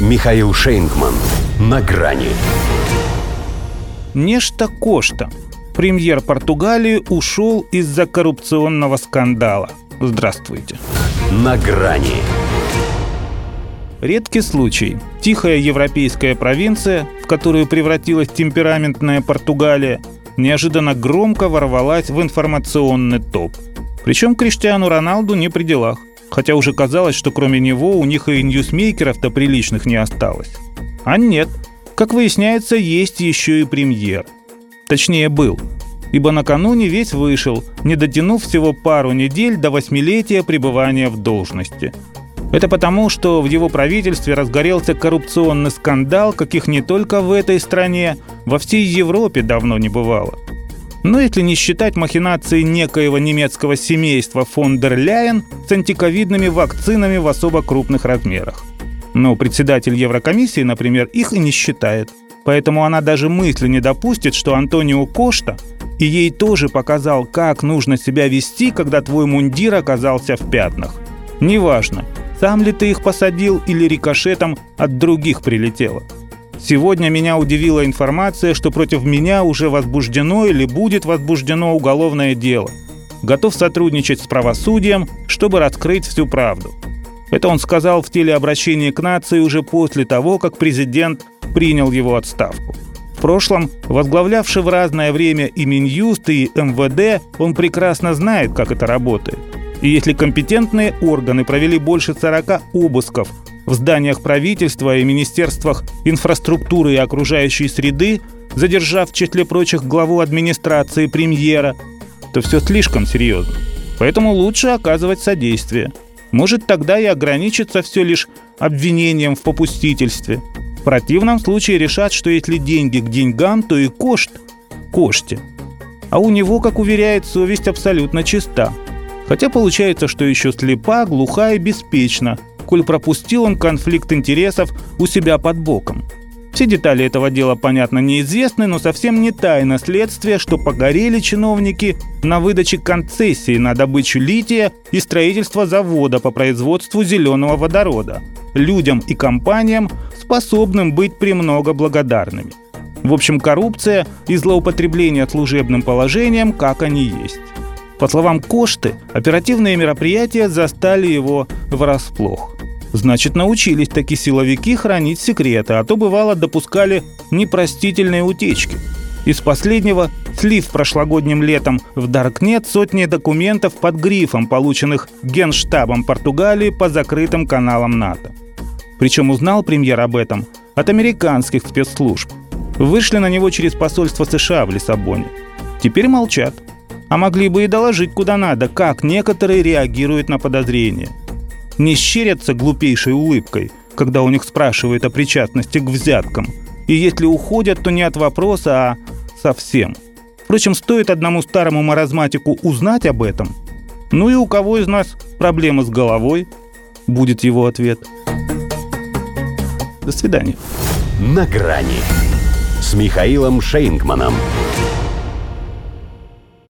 Михаил Шейнгман. На грани. Нечто Кошта. Премьер Португалии ушел из-за коррупционного скандала. Здравствуйте. На грани. Редкий случай. Тихая европейская провинция, в которую превратилась темпераментная Португалия, неожиданно громко ворвалась в информационный топ. Причем Криштиану Роналду не при делах. Хотя уже казалось, что кроме него у них и ньюсмейкеров-то приличных не осталось. А нет. Как выясняется, есть еще и премьер. Точнее, был. Ибо накануне весь вышел, не дотянув всего пару недель до восьмилетия пребывания в должности. Это потому, что в его правительстве разгорелся коррупционный скандал, каких не только в этой стране, во всей Европе давно не бывало. Но если не считать махинации некоего немецкого семейства фон дер Ляйен с антиковидными вакцинами в особо крупных размерах. Но председатель Еврокомиссии, например, их и не считает. Поэтому она даже мысли не допустит, что Антонио Кошта и ей тоже показал, как нужно себя вести, когда твой мундир оказался в пятнах. Неважно, сам ли ты их посадил или рикошетом от других прилетело. Сегодня меня удивила информация, что против меня уже возбуждено или будет возбуждено уголовное дело. Готов сотрудничать с правосудием, чтобы раскрыть всю правду. Это он сказал в телеобращении к нации уже после того, как президент принял его отставку. В прошлом, возглавлявший в разное время и Минюст, и МВД, он прекрасно знает, как это работает. И если компетентные органы провели больше 40 обысков в зданиях правительства и министерствах инфраструктуры и окружающей среды, задержав в числе прочих главу администрации премьера, то все слишком серьезно. Поэтому лучше оказывать содействие. Может тогда и ограничиться все лишь обвинением в попустительстве. В противном случае решат, что если деньги к деньгам, то и кошт – коште. А у него, как уверяет совесть, абсолютно чиста. Хотя получается, что еще слепа, глуха и беспечна, коль пропустил он конфликт интересов у себя под боком. Все детали этого дела, понятно, неизвестны, но совсем не тайна следствия, что погорели чиновники на выдаче концессии на добычу лития и строительство завода по производству зеленого водорода людям и компаниям, способным быть премного благодарными. В общем, коррупция и злоупотребление служебным положением, как они есть. По словам Кошты, оперативные мероприятия застали его врасплох. Значит, научились такие силовики хранить секреты, а то бывало допускали непростительные утечки. Из последнего слив прошлогодним летом в Даркнет сотни документов под грифом, полученных Генштабом Португалии по закрытым каналам НАТО. Причем узнал премьер об этом от американских спецслужб. Вышли на него через посольство США в Лиссабоне. Теперь молчат. А могли бы и доложить куда надо, как некоторые реагируют на подозрения – не щерятся глупейшей улыбкой, когда у них спрашивают о причастности к взяткам. И если уходят, то не от вопроса, а совсем. Впрочем, стоит одному старому маразматику узнать об этом. Ну и у кого из нас проблема с головой? Будет его ответ. До свидания. На грани с Михаилом Шейнгманом.